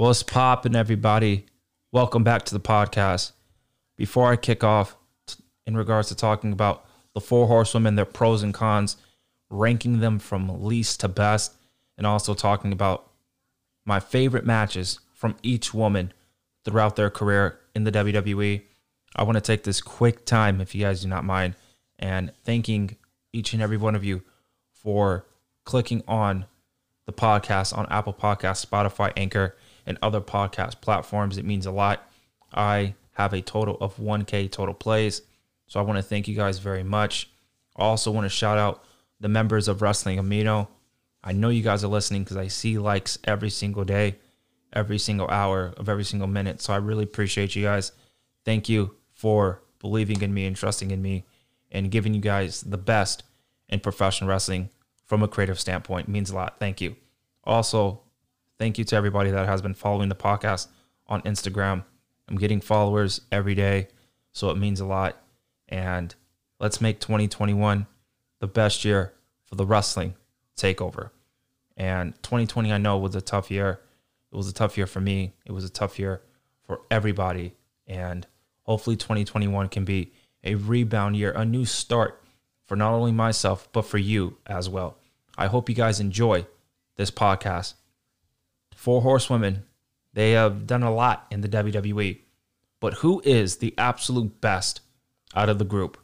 What's poppin', everybody? Welcome back to the podcast. Before I kick off, in regards to talking about the four horsewomen, their pros and cons, ranking them from least to best, and also talking about my favorite matches from each woman throughout their career in the WWE, I want to take this quick time, if you guys do not mind, and thanking each and every one of you for clicking on the podcast on Apple Podcasts, Spotify, Anchor, and other podcast platforms. It means a lot. I have a total of 1K total plays. So I want to thank you guys very much. I also want to shout out the members of Wrestling Amino. I know you guys are listening because I see likes every single day, every single hour of every single minute. So I really appreciate you guys. Thank you for believing in me and trusting in me and giving you guys the best in professional wrestling from a creative standpoint. It means a lot. Thank you. Also, thank you to everybody that has been following the podcast on Instagram. I'm getting followers every day, so it means a lot. And let's make 2021 the best year for the wrestling takeover. And 2020, I know, was a tough year. It was a tough year for me. It was a tough year for everybody. And hopefully, 2021 can be a rebound year, a new start for not only myself, but for you as well. I hope you guys enjoy this podcast. Four Horsewomen, they have done a lot in the WWE, but who is the absolute best out of the group?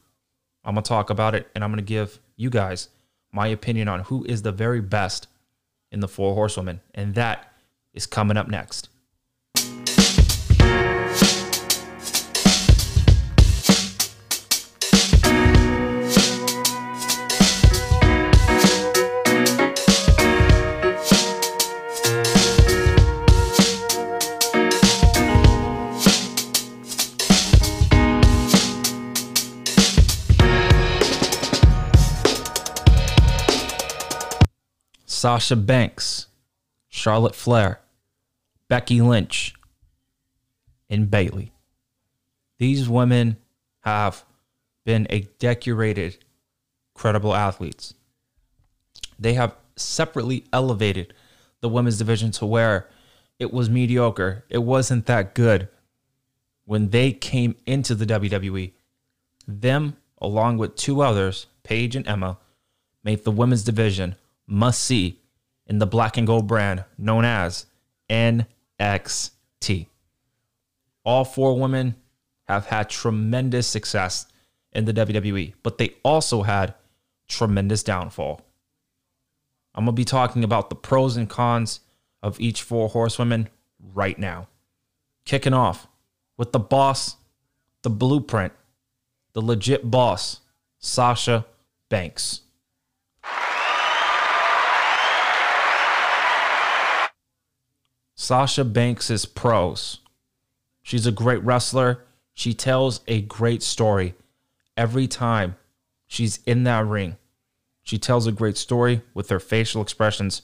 I'm going to talk about it and I'm going to give you guys my opinion on who is the very best in the Four Horsewomen. And that is coming up next. Sasha Banks, Charlotte Flair, Becky Lynch, and Bayley. These women have been a decorated, credible athletes. They have separately elevated the women's division to where it was mediocre. It wasn't that good when they came into the WWE. Them, along with two others, Paige and Emma, made the women's division must see in the black and gold brand known as NXT. All four women have had tremendous success in the WWE, but they also had tremendous downfall. I'm going to be talking about the pros and cons of each four horsewomen right now. Kicking off with the boss, the blueprint, the legit boss, Sasha Banks. Sasha Banks is pros. She's a great wrestler. She tells a great story every time she's in that ring. She tells a great story with her facial expressions,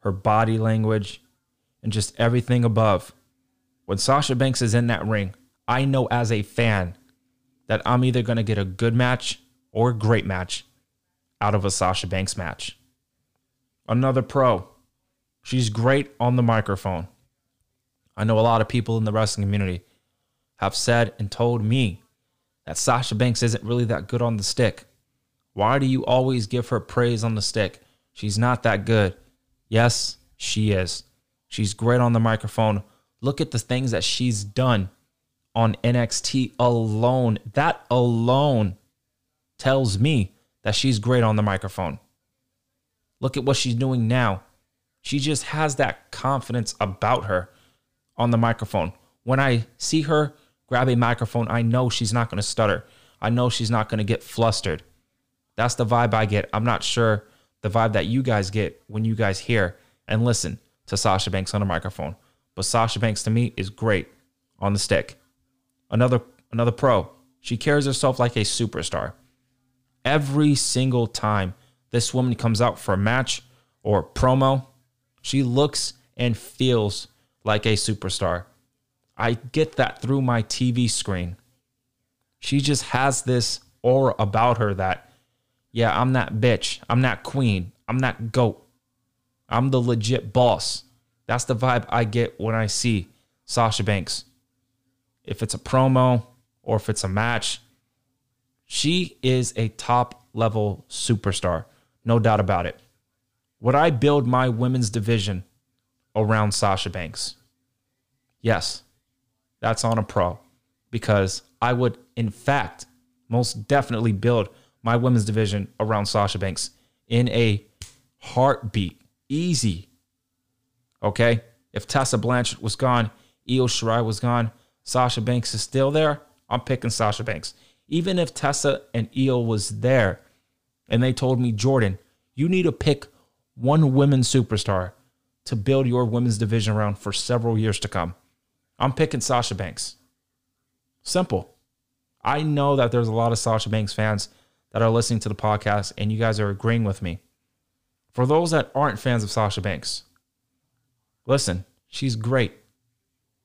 her body language, and just everything above. When Sasha Banks is in that ring, I know as a fan that I'm either going to get a good match or a great match out of a Sasha Banks match. Another pro. She's great on the microphone. I know a lot of people in the wrestling community have said and told me that Sasha Banks isn't really that good on the stick. Why do you always give her praise on the stick? She's not that good. Yes, she is. She's great on the microphone. Look at the things that she's done on NXT alone. That alone tells me that she's great on the microphone. Look at what she's doing now. She just has that confidence about her on the microphone. When I see her grab a microphone, I know she's not going to stutter. I know she's not going to get flustered. That's the vibe I get. I'm not sure the vibe that you guys get when you guys hear and listen to Sasha Banks on the microphone. But Sasha Banks to me is great on the stick. Another another pro. She carries herself like a superstar. Every single time this woman comes out for a match or promo, she looks and feels like a superstar. I get that through my TV screen. She just has this aura about her that, yeah, I'm that bitch. I'm that queen. I'm that goat. I'm the legit boss. That's the vibe I get when I see Sasha Banks. If it's a promo or if it's a match, she is a top level superstar. No doubt about it. Would I build my women's division around Sasha Banks? Yes, that's on a pro because I would, in fact, most definitely build my women's division around Sasha Banks in a heartbeat. Easy. Okay? If Tessa Blanchard was gone, Io Shirai was gone, Sasha Banks is still there, I'm picking Sasha Banks. Even if Tessa and Io was there and they told me, Jordan, you need to pick one women's superstar to build your women's division around for several years to come. I'm picking Sasha Banks. Simple. I know that there's a lot of Sasha Banks fans that are listening to the podcast and you guys are agreeing with me. For those that aren't fans of Sasha Banks, listen, she's great.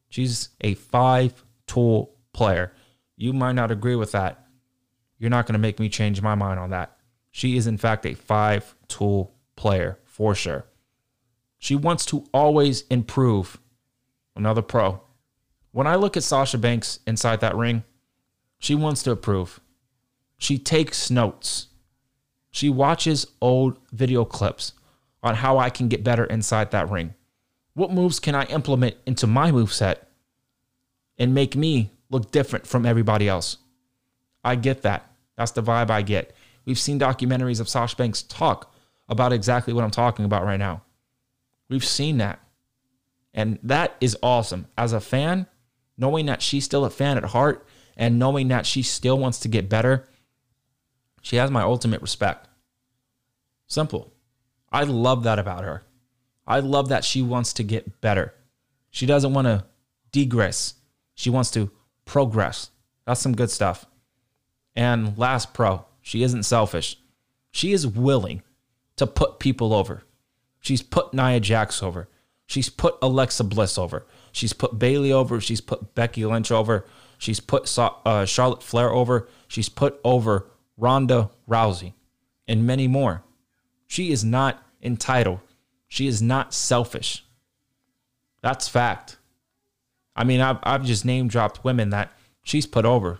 She's a five tool player. You might not agree with that. You're not going to make me change my mind on that. She is, in fact, a five tool player for sure. She wants to always improve. Another pro. When I look at Sasha Banks inside that ring, she wants to improve. She takes notes. She watches old video clips on how I can get better inside that ring. What moves can I implement into my move set and make me look different from everybody else? I get that. That's the vibe I get. We've seen documentaries of Sasha Banks talk about exactly what I'm talking about right now. We've seen that. And that is awesome. As a fan, knowing that she's still a fan at heart and knowing that she still wants to get better, she has my ultimate respect. Simple. I love that about her. I love that she wants to get better. She doesn't want to degress. She wants to progress. That's some good stuff. And last pro, she isn't selfish. She is willing to put people over. She's put Nia Jax over. She's put Alexa Bliss over. She's put Bayley over. She's put Becky Lynch over. She's put uh, Charlotte Flair over. She's put over Ronda Rousey and many more. She is not entitled. She is not selfish. That's fact. I mean, I've, I've just name dropped women that she's put over.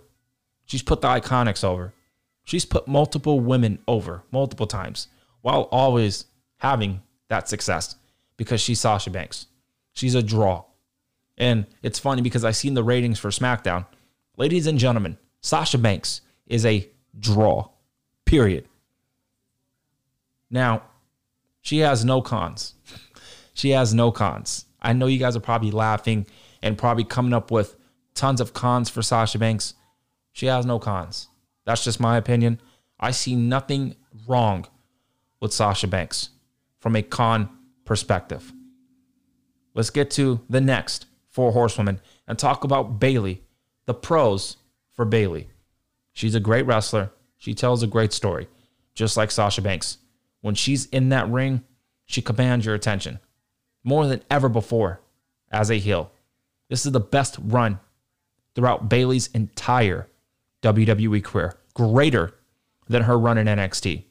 She's put the iconics over. She's put multiple women over multiple times while always having that success because she's Sasha Banks. She's a draw. And it's funny because I've seen the ratings for SmackDown. Ladies and gentlemen, Sasha Banks is a draw. Period. Now, she has no cons. she has no cons. I know you guys are probably laughing and probably coming up with tons of cons for Sasha Banks. She has no cons. That's just my opinion. I see nothing wrong with Sasha Banks from a con perspective. Let's get to the next four horsewomen and talk about Bayley, the pros for Bayley. She's a great wrestler. She tells a great story, just like Sasha Banks. When she's in that ring, she commands your attention more than ever before as a heel. This is the best run throughout Bayley's entire WWE career, greater than her run in NXT.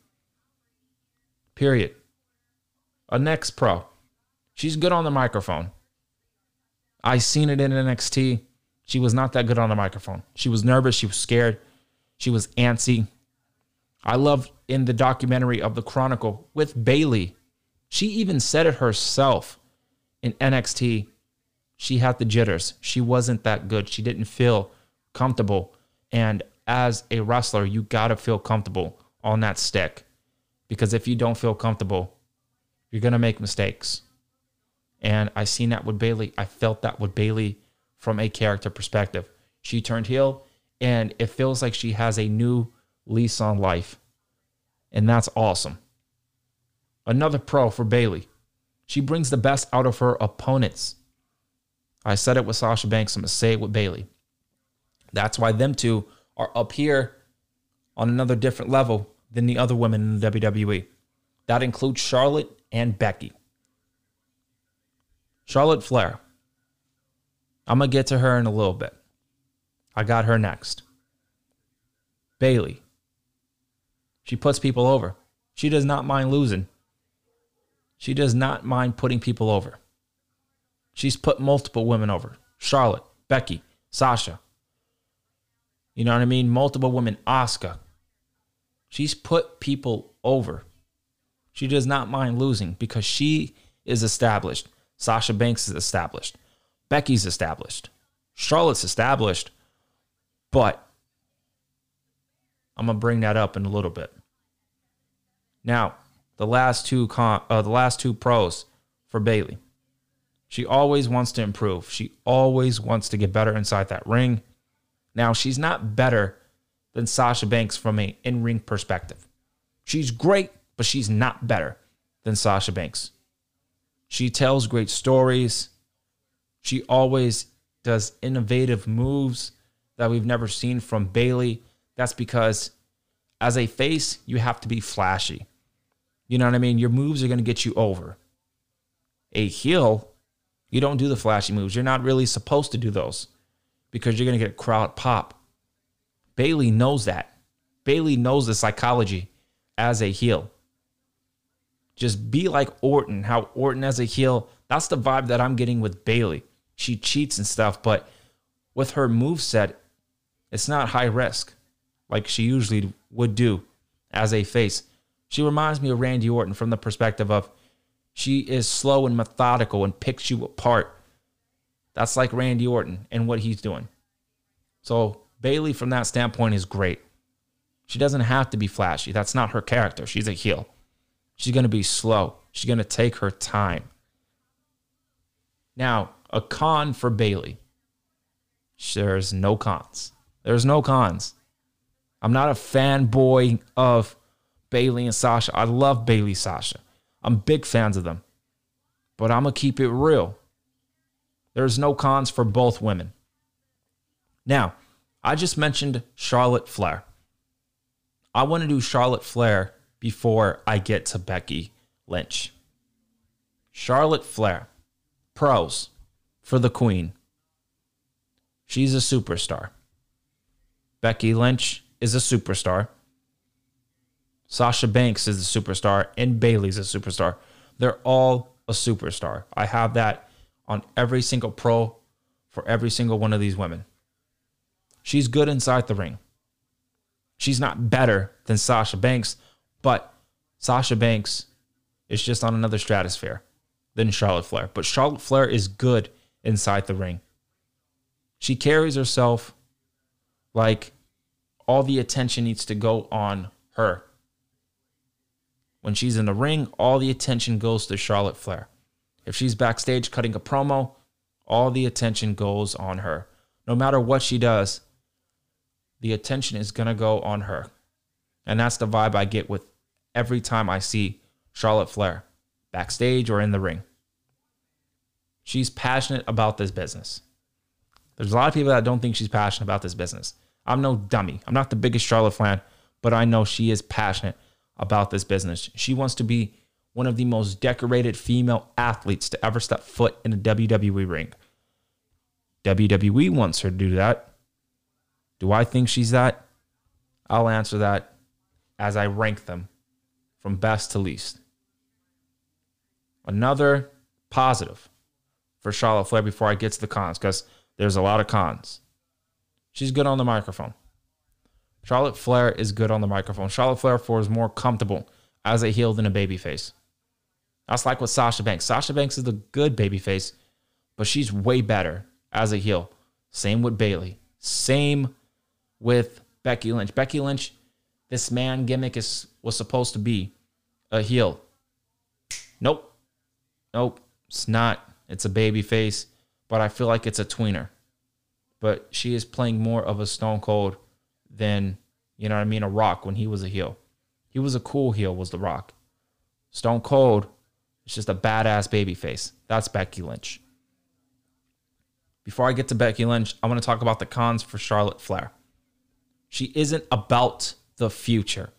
Period. A next pro. She's good on the microphone. I seen it in NXT. She was not that good on the microphone. She was nervous. She was scared. She was antsy. I loved in the documentary of the Chronicle with Bayley. She even said it herself in NXT. She had the jitters. She wasn't that good. She didn't feel comfortable. And as a wrestler, you got to feel comfortable on that stick. Because if you don't feel comfortable, you're going to make mistakes. And I seen that with Bayley. I felt that with Bayley from a character perspective. She turned heel and it feels like she has a new lease on life. And that's awesome. Another pro for Bayley. She brings the best out of her opponents. I said it with Sasha Banks. I'm going to say it with Bayley. That's why them two are up here on another different level than the other women in the WWE. That includes Charlotte and Becky. Charlotte Flair. I'm going to get to her in a little bit. I got her next. Bayley. She puts people over. She does not mind losing. She does not mind putting people over. She's put multiple women over Charlotte, Becky, Sasha. You know what I mean? Multiple women, Asuka. She's put people over. She does not mind losing because she is established. Sasha Banks is established. Becky's established. Charlotte's established. But I'm gonna bring that up in a little bit. Now, the last two con- uh, the last two pros for Bayley. She always wants to improve. She always wants to get better inside that ring. Now, she's not better than Sasha Banks from a in-ring perspective. She's great, but she's not better than Sasha Banks. She tells great stories. She always does innovative moves that we've never seen from Bayley. That's because as a face, you have to be flashy. You know what I mean? Your moves are going to get you over. A heel, you don't do the flashy moves. You're not really supposed to do those because you're going to get a crowd pop. Bayley knows that. Bayley knows the psychology as a heel. Just be like Orton, how Orton as a heel, that's the vibe that I'm getting with Bayley. She cheats and stuff, but with her move set, it's not high risk like she usually would do as a face. She reminds me of Randy Orton from the perspective of she is slow and methodical and picks you apart. That's like Randy Orton and what he's doing. So Bayley, from that standpoint, is great. She doesn't have to be flashy. That's not her character. She's a heel. She's going to be slow. She's going to take her time. Now, a con for Bayley. There's no cons. There's no cons. I'm not a fanboy of Bayley and Sasha. I love Bayley Sasha. I'm big fans of them. But I'm going to keep it real. There's no cons for both women. Now, I just mentioned Charlotte Flair. I want to do Charlotte Flair before I get to Becky Lynch. Charlotte Flair, pros for the Queen. She's a superstar. Becky Lynch is a superstar. Sasha Banks is a superstar, and Bayley's a superstar. They're all a superstar. I have that on every single pro for every single one of these women. She's good inside the ring. She's not better than Sasha Banks, but Sasha Banks is just on another stratosphere than Charlotte Flair. But Charlotte Flair is good inside the ring. She carries herself like all the attention needs to go on her. When she's in the ring, all the attention goes to Charlotte Flair. If she's backstage cutting a promo, all the attention goes on her. No matter what she does, the attention is going to go on her. And that's the vibe I get with every time I see Charlotte Flair, backstage or in the ring. She's passionate about this business. There's a lot of people that don't think she's passionate about this business. I'm no dummy. I'm not the biggest Charlotte fan, but I know she is passionate about this business. She wants to be one of the most decorated female athletes to ever step foot in a WWE ring. WWE wants her to do that. Do I think she's that? I'll answer that as I rank them from best to least. Another positive for Charlotte Flair before I get to the cons, because there's a lot of cons. She's good on the microphone. Charlotte Flair is good on the microphone. Charlotte Flair for is more comfortable as a heel than a babyface. That's like with Sasha Banks. Sasha Banks is a good babyface, but she's way better as a heel. Same with Bayley. Same with Becky Lynch. Becky Lynch, this man gimmick is was supposed to be a heel. Nope. Nope. It's not. It's a baby face, but I feel like it's a tweener. But she is playing more of a stone cold than, you know what I mean, a rock when he was a heel. He was a cool heel, was the rock. Stone Cold is just a badass baby face. That's Becky Lynch. Before I get to Becky Lynch, I want to talk about the cons for Charlotte Flair. She isn't about the future.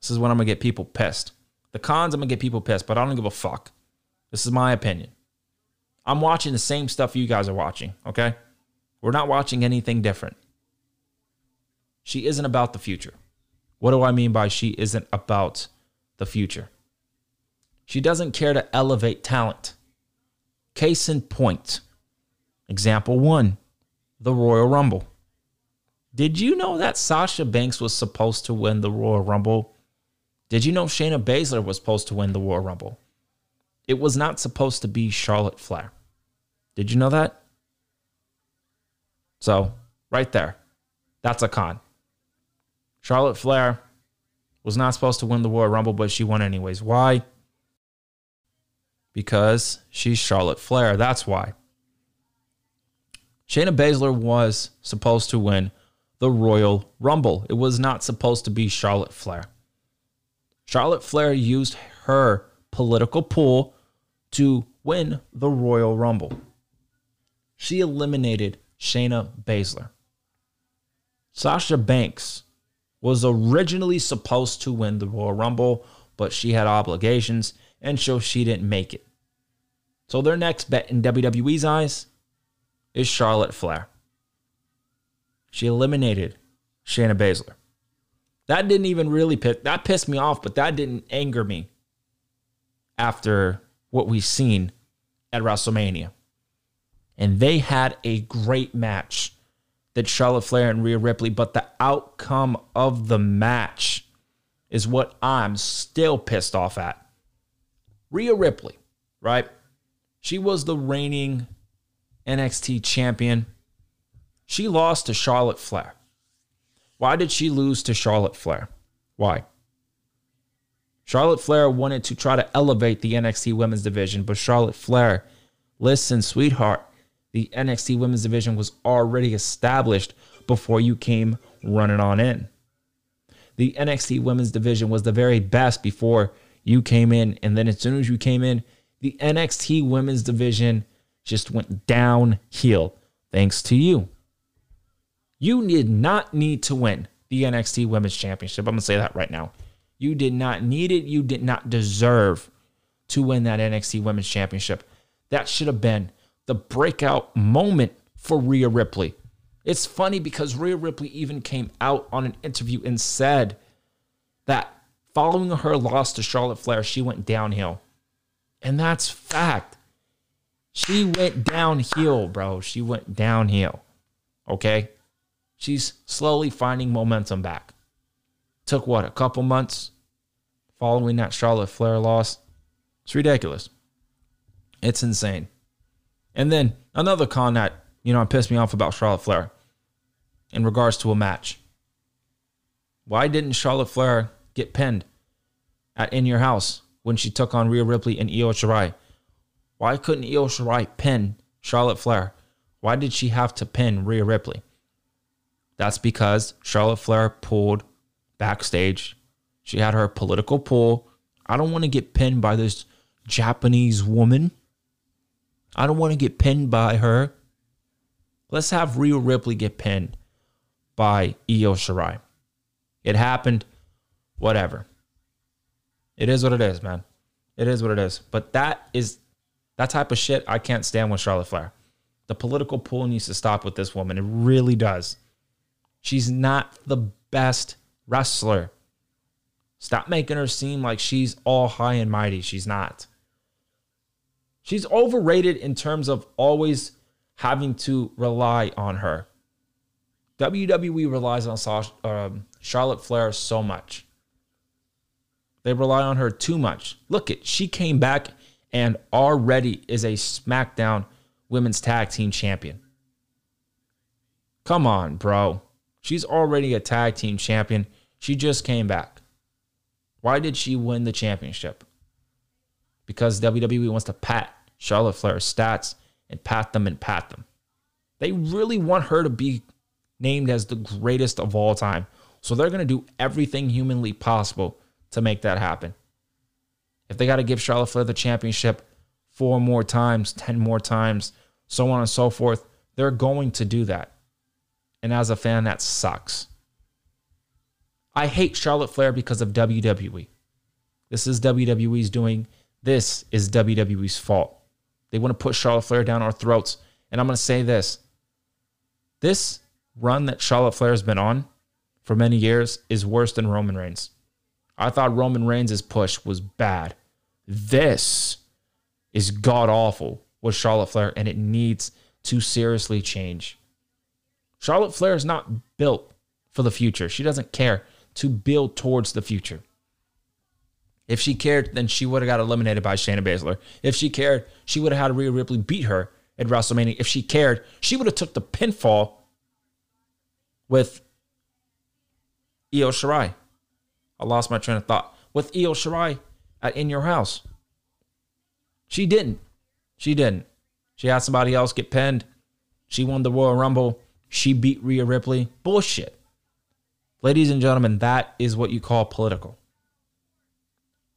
This is when I'm to get people pissed. The cons, I'm to get people pissed, but I don't give a fuck. This is my opinion. I'm watching the same stuff you guys are watching, okay? We're not watching anything different. She isn't about the future. What do I mean by she isn't about the future? She doesn't care to elevate talent. Case in point. Example one the Royal Rumble. Did you know that Sasha Banks was supposed to win the Royal Rumble? Did you know Shayna Baszler was supposed to win the Royal Rumble? It was not supposed to be Charlotte Flair. Did you know that? So, right there, that's a con. Charlotte Flair was not supposed to win the Royal Rumble, but she won anyways. Why? Because she's Charlotte Flair. That's why. Shayna Baszler was supposed to win the Royal Rumble. It was not supposed to be Charlotte Flair. Charlotte Flair used her political pull to win the Royal Rumble. She eliminated Shayna Baszler. Sasha Banks was originally supposed to win the Royal Rumble, but she had obligations, and so she didn't make it. So their next bet in WWE's eyes is Charlotte Flair. She eliminated Shayna Baszler. That didn't even really piss that pissed me off, but that didn't anger me after what we've seen at WrestleMania. And they had a great match that Charlotte Flair and Rhea Ripley, but the outcome of the match is what I'm still pissed off at. Rhea Ripley, right? She was the reigning NXT champion. She lost to Charlotte Flair. Why did she lose to Charlotte Flair? Why? Charlotte Flair wanted to try to elevate the NXT women's division, but Charlotte Flair, listen, sweetheart, the NXT women's division was already established before you came running on in. The NXT women's division was the very best before you came in. And then as soon as you came in, the NXT women's division just went downhill thanks to you. You did not need to win the NXT Women's Championship. I'm going to say that right now. You did not need it. You did not deserve to win that NXT Women's Championship. That should have been the breakout moment for Rhea Ripley. It's funny because Rhea Ripley even came out on an interview and said that following her loss to Charlotte Flair, she went downhill. And that's fact. She went downhill, bro. She went downhill. Okay? She's slowly finding momentum back. Took what, a couple months following that Charlotte Flair loss? It's ridiculous. It's insane. And then another con that, you know, pissed me off about Charlotte Flair in regards to a match. Why didn't Charlotte Flair get pinned at In Your House when she took on Rhea Ripley and Io Shirai? Why couldn't Io Shirai pin Charlotte Flair? Why did she have to pin Rhea Ripley? That's because Charlotte Flair pulled backstage. She had her political pull. I don't want to get pinned by this Japanese woman. I don't want to get pinned by her. Let's have Rhea Ripley get pinned by Io Shirai. It happened. Whatever. It is what it is, man. It is what it is. But that is that type of shit I can't stand with Charlotte Flair. The political pull needs to stop with this woman. It really does. She's not the best wrestler. Stop making her seem like she's all high and mighty. She's not. She's overrated in terms of always having to rely on her. WWE relies on um, Charlotte Flair so much. They rely on her too much. Look it, she came back and already is a SmackDown Women's Tag Team Champion. Come on, bro. She's already a tag team champion. She just came back. Why did she win the championship? Because WWE wants to pat Charlotte Flair's stats and pat them and pat them. They really want her to be named as the greatest of all time. So they're going to do everything humanly possible to make that happen. If they got to give Charlotte Flair the championship four more times, 10 more times, so on and so forth, they're going to do that. And as a fan, that sucks. I hate Charlotte Flair because of WWE. This is WWE's doing. This is WWE's fault. They want to put Charlotte Flair down our throats. And I'm going to say this this run that Charlotte Flair has been on for many years is worse than Roman Reigns. I thought Roman Reigns' push was bad. This is god awful. with Charlotte Flair, and it needs to seriously change. Charlotte Flair is not built for the future. She doesn't care to build towards the future. If she cared, then she would have got eliminated by Shayna Baszler. If she cared, she would have had Rhea Ripley beat her at WrestleMania. If she cared, she would have took the pinfall with Io Shirai. I lost my train of thought. With Io Shirai at In Your House. She didn't. She didn't. She had somebody else get pinned. She won the Royal Rumble. She beat Rhea Ripley. Bullshit. Ladies and gentlemen, that is what you call political.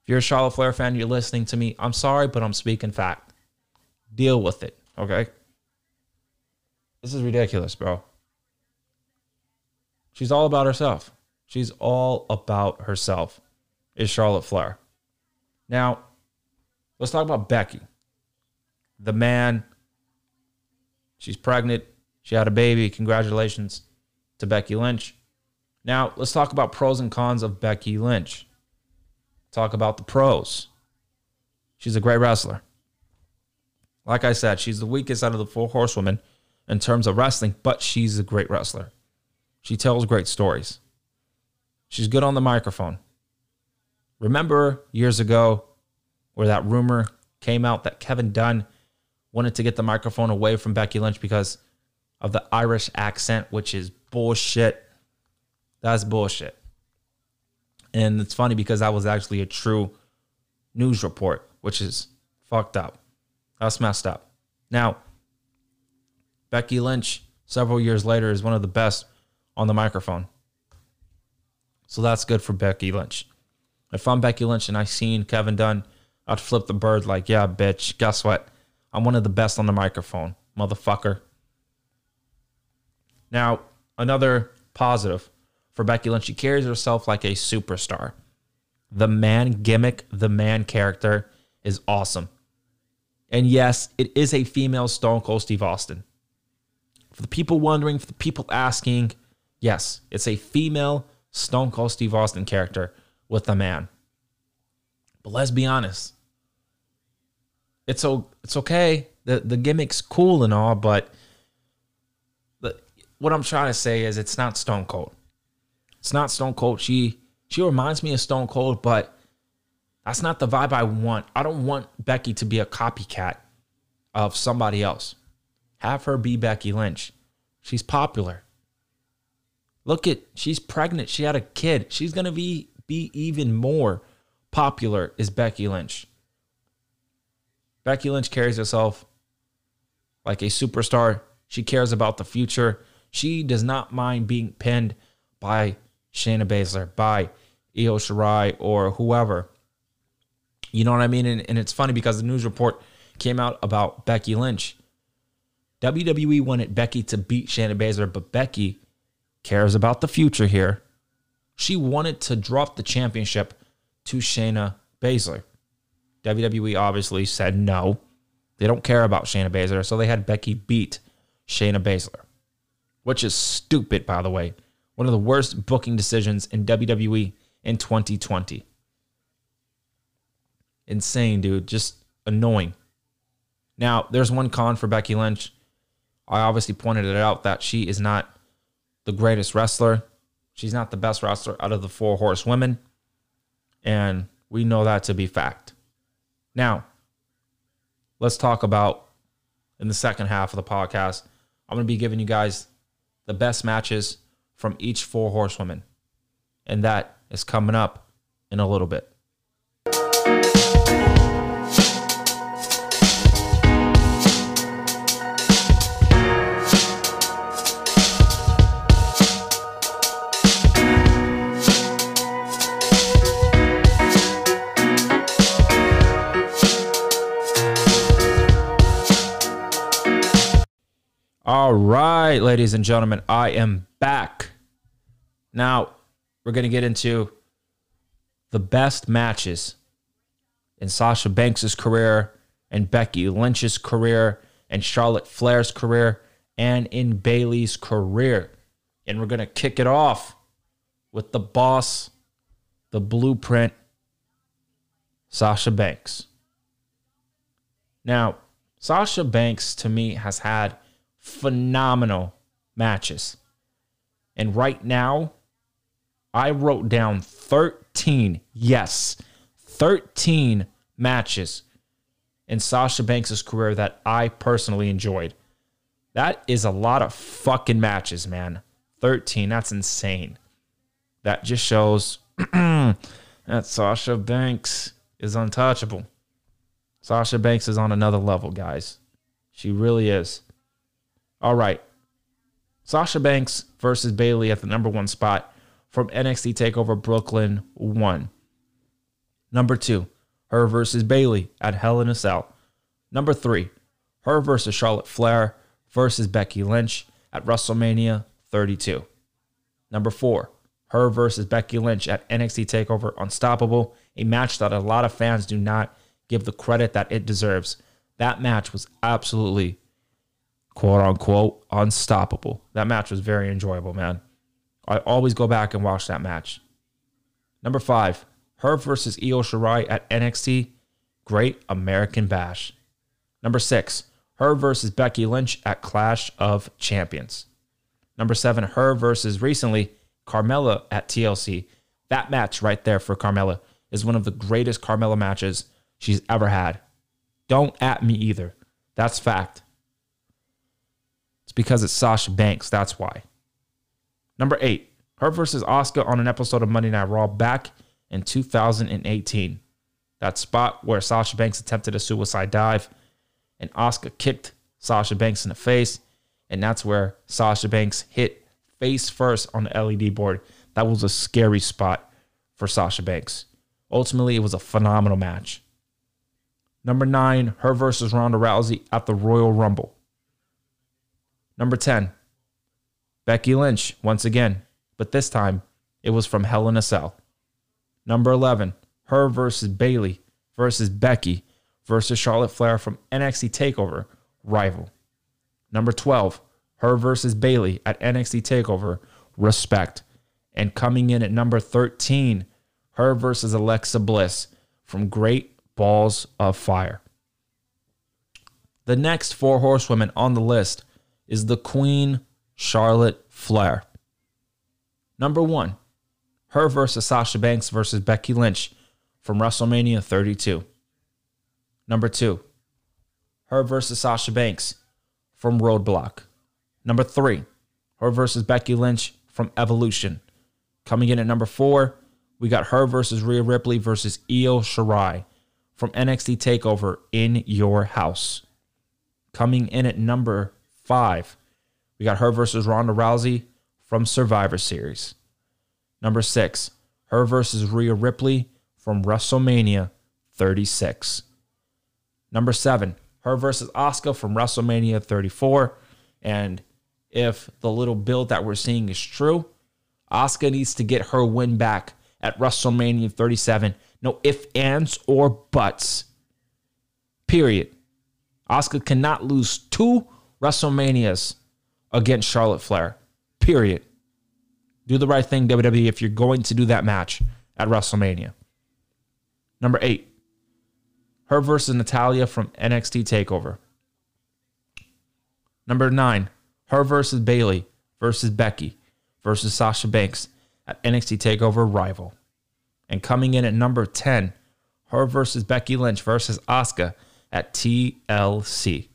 If you're a Charlotte Flair fan, you're listening to me. I'm sorry, but I'm speaking fact. Deal with it, okay? This is ridiculous, bro. She's all about herself. She's all about herself, is Charlotte Flair. Now, let's talk about Becky. The man, she's pregnant. She had a baby. Congratulations to Becky Lynch. Now, let's talk about pros and cons of Becky Lynch. Talk about the pros. She's a great wrestler. Like I said, she's the weakest out of the four horsewomen in terms of wrestling, but she's a great wrestler. She tells great stories. She's good on the microphone. Remember years ago where that rumor came out that Kevin Dunn wanted to get the microphone away from Becky Lynch because of the Irish accent, which is bullshit. That's bullshit. And it's funny because that was actually a true news report, which is fucked up. That's messed up. Now, Becky Lynch, several years later, is one of the best on the microphone. So that's good for Becky Lynch. If I'm Becky Lynch and I seen Kevin Dunn, I'd flip the bird like, yeah, bitch, guess what? I'm one of the best on the microphone, motherfucker. Now, another positive for Becky Lynch. She carries herself like a superstar. The man gimmick, the man character is awesome. And yes, it is a female Stone Cold Steve Austin. For the people wondering, for the people asking, yes, it's a female Stone Cold Steve Austin character with a man. But let's be honest. It's o- it's okay. The the gimmick's cool and all, but what I'm trying to say is it's not Stone Cold. It's not Stone Cold. She she reminds me of Stone Cold, but that's not the vibe I want. I don't want Becky to be a copycat of somebody else. Have her be Becky Lynch. She's popular. Look at she's pregnant. She had a kid. She's gonna be be even more popular as Becky Lynch. Becky Lynch carries herself like a superstar. She cares about the future. She does not mind being pinned by Shayna Baszler, by Io Shirai, or whoever. You know what I mean? And, and it's funny because the news report came out about Becky Lynch. WWE wanted Becky to beat Shayna Baszler, but Becky cares about the future here. She wanted to drop the championship to Shayna Baszler. WWE obviously said no. They don't care about Shayna Baszler, so they had Becky beat Shayna Baszler, which is stupid, by the way. One of the worst booking decisions in WWE in 2020. Insane, dude. Just annoying. Now, there's one con for Becky Lynch. I obviously pointed it out that she is not the greatest wrestler. She's not the best wrestler out of the four horsewomen. And we know that to be fact. Now, let's talk about in the second half of the podcast. I'm going to be giving you guys the best matches from each four horsewomen. And that is coming up in a little bit. All right, ladies and gentlemen, I am back. Now, we're going to get into the best matches in Sasha Banks' career and Becky Lynch's career and Charlotte Flair's career and in Bayley's career. And we're going to kick it off with the boss, the blueprint, Sasha Banks. Now, Sasha Banks to me has had phenomenal matches. And right now, I wrote down 13, yes, 13 matches in Sasha Banks' career that I personally enjoyed. That is a lot of fucking matches, man. 13, that's insane. That just shows that Sasha Banks is untouchable. Sasha Banks is on another level, guys. She really is. All right. Sasha Banks versus Bayley at the number one spot from NXT TakeOver Brooklyn 1. Number two, her versus Bayley at Hell in a Cell. Number three, her versus Charlotte Flair versus Becky Lynch at WrestleMania 32. Number four, her versus Becky Lynch at NXT TakeOver Unstoppable, a match that a lot of fans do not give the credit that it deserves. That match was absolutely quote unquote unstoppable. That match was very enjoyable, man. I always go back and watch that match. Number five, her versus Io Shirai at NXT Great American Bash. Number six, her versus Becky Lynch at Clash of Champions. Number seven, her versus recently Carmella at TLC. That match right there for Carmella is one of the greatest Carmella matches she's ever had. Don't at me either. That's fact. It's because it's Sasha Banks. That's why. Number eight, her versus Asuka on an episode of Monday Night Raw back in 2018. That spot where Sasha Banks attempted a suicide dive and Asuka kicked Sasha Banks in the face. And that's where Sasha Banks hit face first on the LED board. That was a scary spot for Sasha Banks. Ultimately, it was a phenomenal match. Number nine, her versus Ronda Rousey at the Royal Rumble. Number 10, Becky Lynch, once again, but this time it was from Hell in a Cell. Number 11, her versus Bayley versus Becky versus Charlotte Flair from NXT TakeOver Rival. Number 12, her versus Bayley at NXT TakeOver Respect. And coming in at number 13, her versus Alexa Bliss from Great Balls of Fire. The next four horsewomen on the list is the Queen Charlotte Flair. Number one, her versus Sasha Banks versus Becky Lynch from WrestleMania 32. Number two, her versus Sasha Banks from Roadblock. Number three, her versus Becky Lynch from Evolution. Coming in at number four, we got her versus Rhea Ripley versus Io Shirai from NXT TakeOver in Your House. Coming in at number five, we got her versus Ronda Rousey from Survivor Series. Number six, her versus Rhea Ripley from WrestleMania 36. Number seven, her versus Asuka from WrestleMania 34. And if the little build that we're seeing is true, Asuka needs to get her win back at WrestleMania 37. No ifs, ands, or buts. Period. Asuka cannot lose two WrestleManias against Charlotte Flair. Period. Do the right thing, WWE, if you're going to do that match at WrestleMania. Number eight, her versus Natalya from NXT TakeOver. Number nine, her versus Bayley versus Becky versus Sasha Banks at NXT TakeOver Rival. And coming in at number 10, her versus Becky Lynch versus Asuka at TLC.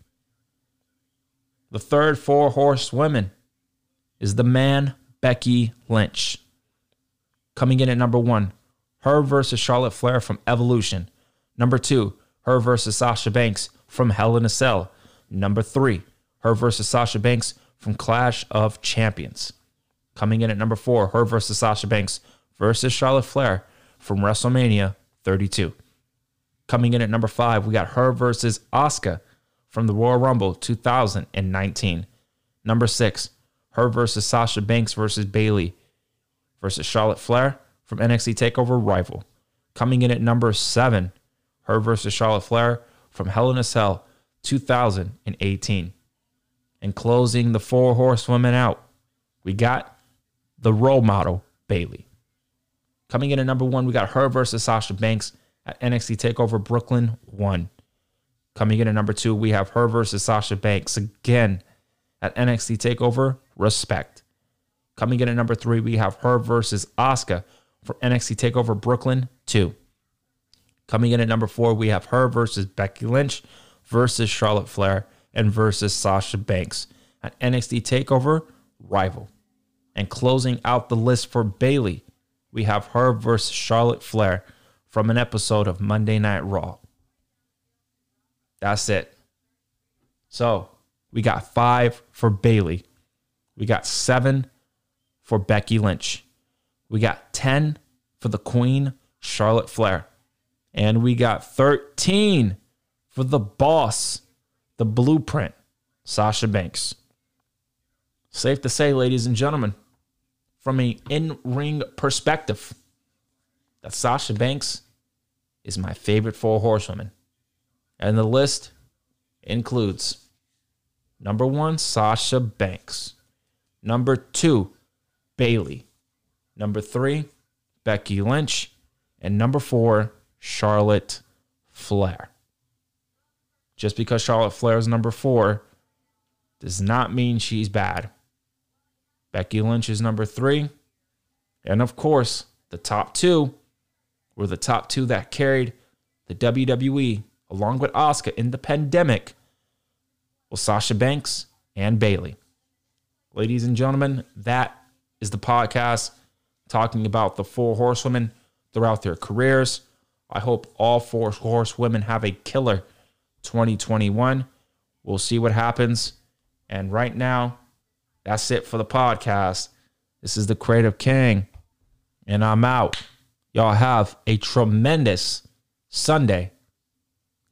The third four horse women is the man Becky Lynch. Coming in at number one, her versus Charlotte Flair from Evolution. Number two, her versus Sasha Banks from Hell in a Cell. Number three, her versus Sasha Banks from Clash of Champions. Coming in at number four, her versus Sasha Banks versus Charlotte Flair from WrestleMania 32. Coming in at number five, we got her versus Asuka from the Royal Rumble 2019. Number six, her versus Sasha Banks versus Bayley versus Charlotte Flair from NXT TakeOver Rival. Coming in at number seven, her versus Charlotte Flair from Hell in a Cell 2018. And closing the four horsewomen out, we got the role model, Bayley. Coming in at number one, we got her versus Sasha Banks at NXT TakeOver Brooklyn 1. Coming in at number two, we have her versus Sasha Banks again at NXT TakeOver. Respect. Coming in at number three, we have her versus Asuka for NXT TakeOver Brooklyn 2. Coming in at number four, we have her versus Becky Lynch versus Charlotte Flair and versus Sasha Banks at NXT TakeOver Rival. And closing out the list for Bayley, we have her versus Charlotte Flair from an episode of Monday Night Raw. That's it. So we got five for Bayley. We got seven for Becky Lynch. We got 10 for the Queen, Charlotte Flair. And we got 13 for the boss, the blueprint, Sasha Banks. Safe to say, ladies and gentlemen, from an in ring perspective, that Sasha Banks is my favorite four horsewomen. And the list includes number one, Sasha Banks. Number two, Bayley. Number three, Becky Lynch. And number four, Charlotte Flair. Just because Charlotte Flair is number four does not mean she's bad. Becky Lynch is number three. And of course, the top two were the top two that carried the WWE along with Asuka in the pandemic was Sasha Banks and Bayley. Ladies and gentlemen, that is the podcast talking about the four horsewomen throughout their careers. I hope all four horsewomen have a killer 2021. We'll see what happens. And right now, that's it for the podcast. This is the Creative King, and I'm out. Y'all have a tremendous Sunday.